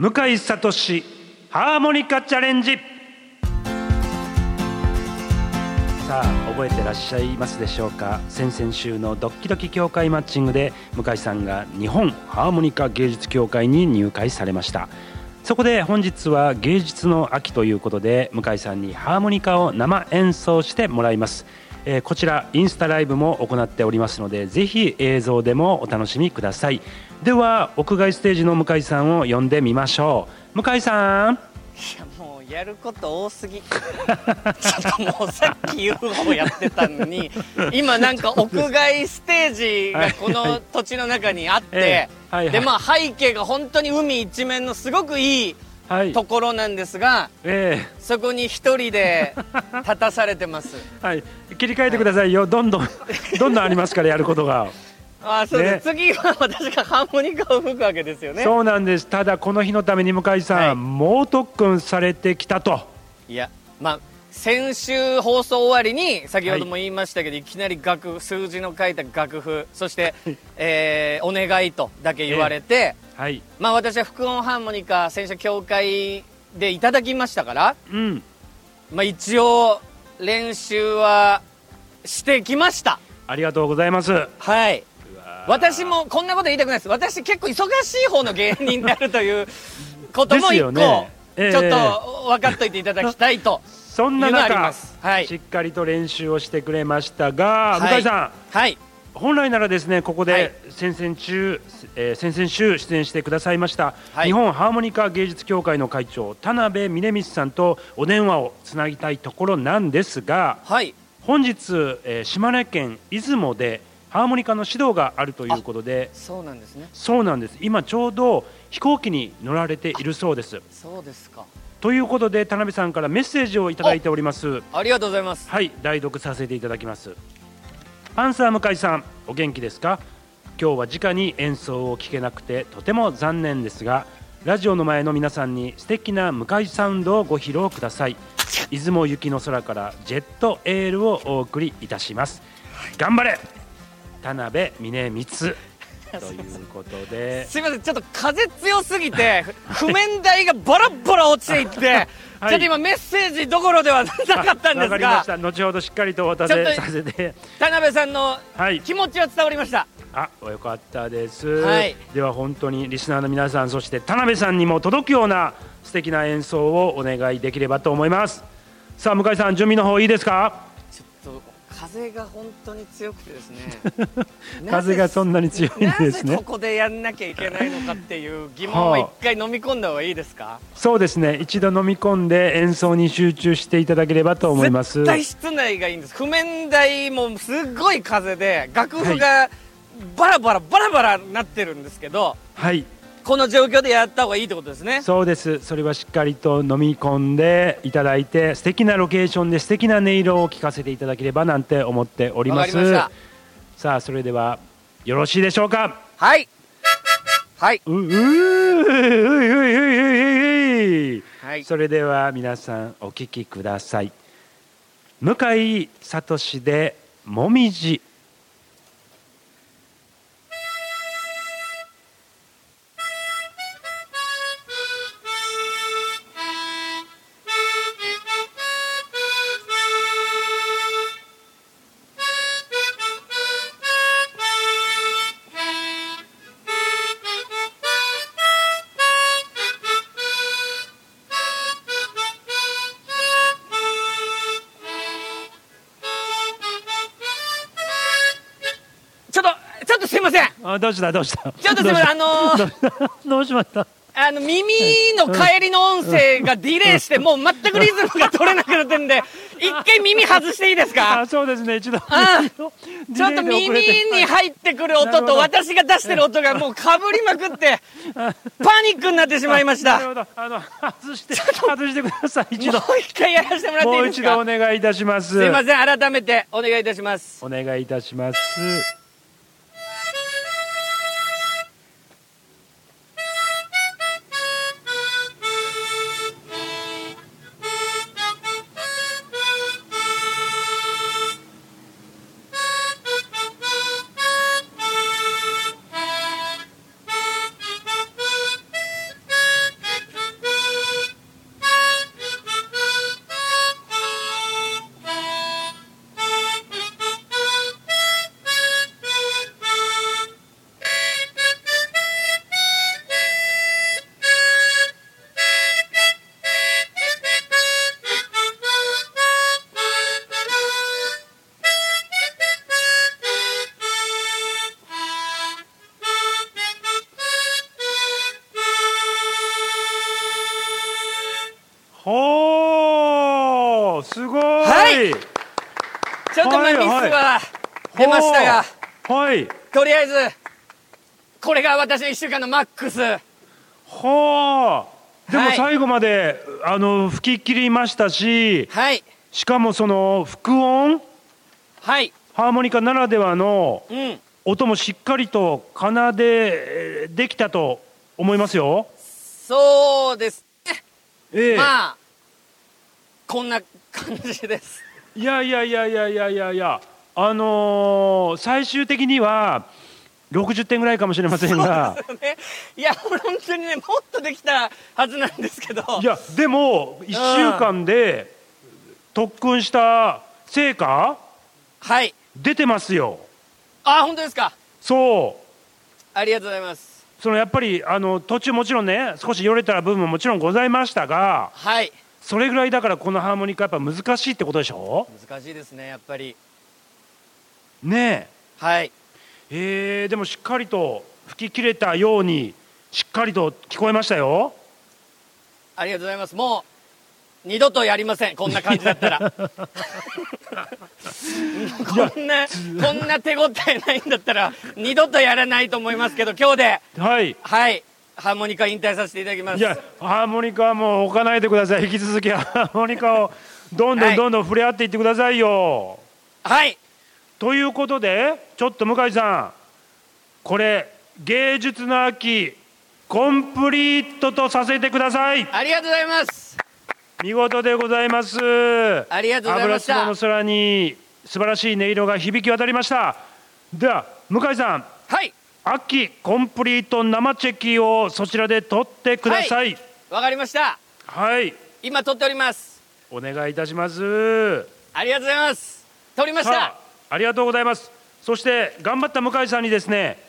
向井聡ハーモニカチャレンジ。さあ覚えてらっしゃいますでしょうか？先々週のドッキドキ協会マッチングで向井さんが日本ハーモニカ芸術協会に入会されました。そこで本日は芸術の秋ということで向井さんにハーモニカを生演奏してもらいます。えーこちらインスタライブも行っておりますのでぜひ映像でもお楽しみください。では屋外ステージの向井さんを呼んでみましょう。向井さん。いやもうやること多すぎ。ちょっともうさっき UFO やってたのに今なんか屋外ステージがこの土地の中にあって、でまあ背景が本当に海一面のすごくいいところなんですがえそこに一人で 立たされてます。ーはい。切り替えてくださいよ。どんどん どんどんありますからやることが、あそうです、ね。次は私がハーモニカを吹くわけですよね。そうなんです。ただこの日のために向井さん、はい。猛特訓されてきたと。いやまあ先週放送終わりに先ほども言いましたけど、い、きなり楽譜数字の書いた楽譜そして、えーお願いとだけ言われて、はい。まあ私は副音ハーモニカ選手協会でいただきましたから、うん。まあ、一応練習はしてきました。ありがとうございます。はい。私もこんなこと言いたくないです。私結構忙しい方の芸人になるという ことも一個、よね。ええ。ちょっと分かっといていただきたいとそんな中、はい。しっかりと練習をしてくれましたが、はい。向井さん。はい。本来ならですねここはい。で先々週、えー先々週出演してくださいました、はい。日本ハーモニカ芸術協会の会長田辺峰光さんとお電話をつなぎたいところなんですがはい。本日、えー島根県出雲でハーモニカの指導があるということでそうなんですね。そうなんです。今ちょうど飛行機に乗られているそうです。そうですか。ということで田辺さんからメッセージをいただいております。ありがとうございます。はい代読させていただきます。パンサー向井さんお元気ですか？今日は直に演奏を聴けなくてとても残念ですがラジオの前の皆さんに素敵な向井サウンドをご披露ください。出雲行きの空からジェットエールをお送りいたします。頑張れ田辺峰光。ということで。すいませんちょっと風強すぎて譜面台がバラッバラ落ちていって、はい。ちょっと今メッセージどころではなかったんですわかりまがした。後ほどしっかりとお渡せさせて。田辺さんのはい。気持ちは伝わりましたあ、よかったです、はい。では本当にリスナーの皆さんそして田辺さんにも届くような素敵な演奏をお願いできればと思います。さあ向井さん準備の方いいですか？ちょっと風が本当に強くてですね。風がそんなに強いんですね。なぜここでやんなきゃいけないのかっていう疑問を一回飲み込んだ方がいいですか？そうですね。一度飲み込んで演奏に集中していただければと思います。絶対室内がいいんです。譜面台もすっごい風で楽譜がバラバラバラバラなってるんですけどはい。この状況でやった方がいいってことですね。そうです。それはしっかりと飲み込んでいただいて素敵なロケーションで素敵な音色を聞かせていただければなんて思っております。さあそれではよろしいでしょうか。はい。はい、ううーういううはい、それでは皆さんお聞きください。向井聡でもみじあどうしたどうした？ちょっとすいませんあのーどうしました？あの、耳の帰りの音声がディレイして、もう全くリズムが取れなくなってるんで、一回耳外していいですか？あそうですね一度。ちょっと耳に入ってくる音と私が出してる音がもうかぶりまくって、パニックになってしまいました。もうなるほど。あの外して外してください一度。一回やらせてもらっていもいうですか？一度お願いいたします。すいません、改めてお願いいたします。お願いいたしますほーすごいはいちょっとまあはいミスは出ましたが、はいとりあえず、これが私の1週間のマックス。はあでもはい最後まで、あの吹き切りましたしはい。しかもその副音？はい。ハーモニカならではのうん。音もしっかりと奏でえーできたと思いますよ。そうですね。ええまあ、こんな感じです。いやいやいやいやいやいやいやあのー最終的には60点ぐらいかもしれませんがね、いや、本当にね、もっとできたはずなんですけど。いやでも1週間で特訓した成果はい。出てますよ。あ、本当ですか。そうありがとうございます。そのやっぱりあの途中もちろんね少しよれた部分ももちろんございましたがはい。それぐらいだからこのハーモニカやっぱ難しいってことでしょ？難しいですね、やっぱり。ねはい。ええーでもしっかりと吹き切れたようにしっかりと聞こえましたよありがとうございます。もう、二度とやりません。こんな感じだったら。こんな、こんな手応えないんだったら、二度とやらないと思いますけど、今日で、はいはい、ハーモニカ引退させていただきます。いやハーモニカはもう置かないでください引き続きハーモニカをどんどはいんどんどん触れ合っていってくださいよ、はい。ということでちょっと向井さんこれ芸術の秋コンプリートとさせてくださいありがとうございます。見事でございますありがとうございましたの空に素晴らしい音色が響き渡りましたでは向井さんはい。秋コンプリート生チェキをそちらで取ってくださいわかりました。はい、今撮っております。お願いいたしますありがとうございます。撮りました。さあありがとうございますそして頑張った向井さんにですね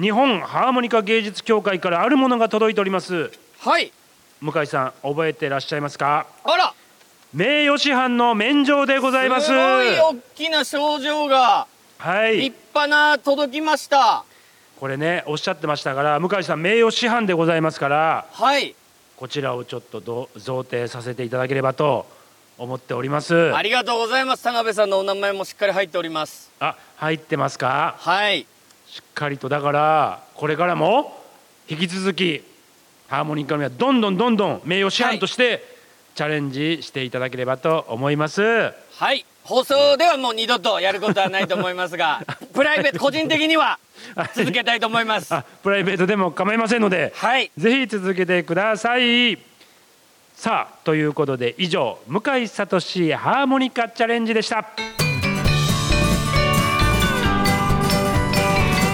日本ハーモニカ芸術協会からあるものが届いておりますはい。向井さん覚えてらっしゃいますか？あら。名誉師範の免状でございますすごい大きな症状がはい立派な届きました。これねおっしゃってましたから向井さん名誉師範でございますからはい。こちらをちょっとど贈呈させていただければと思っておりますありがとうございます。田辺さんのお名前もしっかり入っております。あ入ってますか？はい。しっかりとだからこれからも引き続きハーモニカにはどんどんどんどん名誉師範としてチャレンジしていただければと思います、はい。放送ではもう二度とやることはないと思いますが、プライベート、個人的には続けたいと思います。あプライベートでも構いませんのではい。ぜひ続けてくださいさあということで以上向井聡ハーモニカチャレンジでした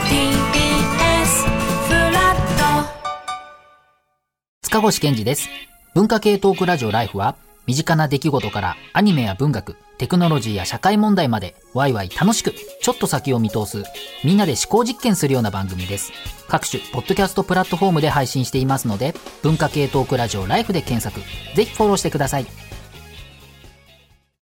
TBS フラット塚越健二です。文化系トークラジオライフは、身近な出来事からアニメや文学、テクノロジーや社会問題まで、ワイワイ楽しく、ちょっと先を見通す、みんなで思考実験するような番組です。各種、ポッドキャストプラットフォームで配信していますので、文化系トークラジオライフで検索、ぜひフォローしてください。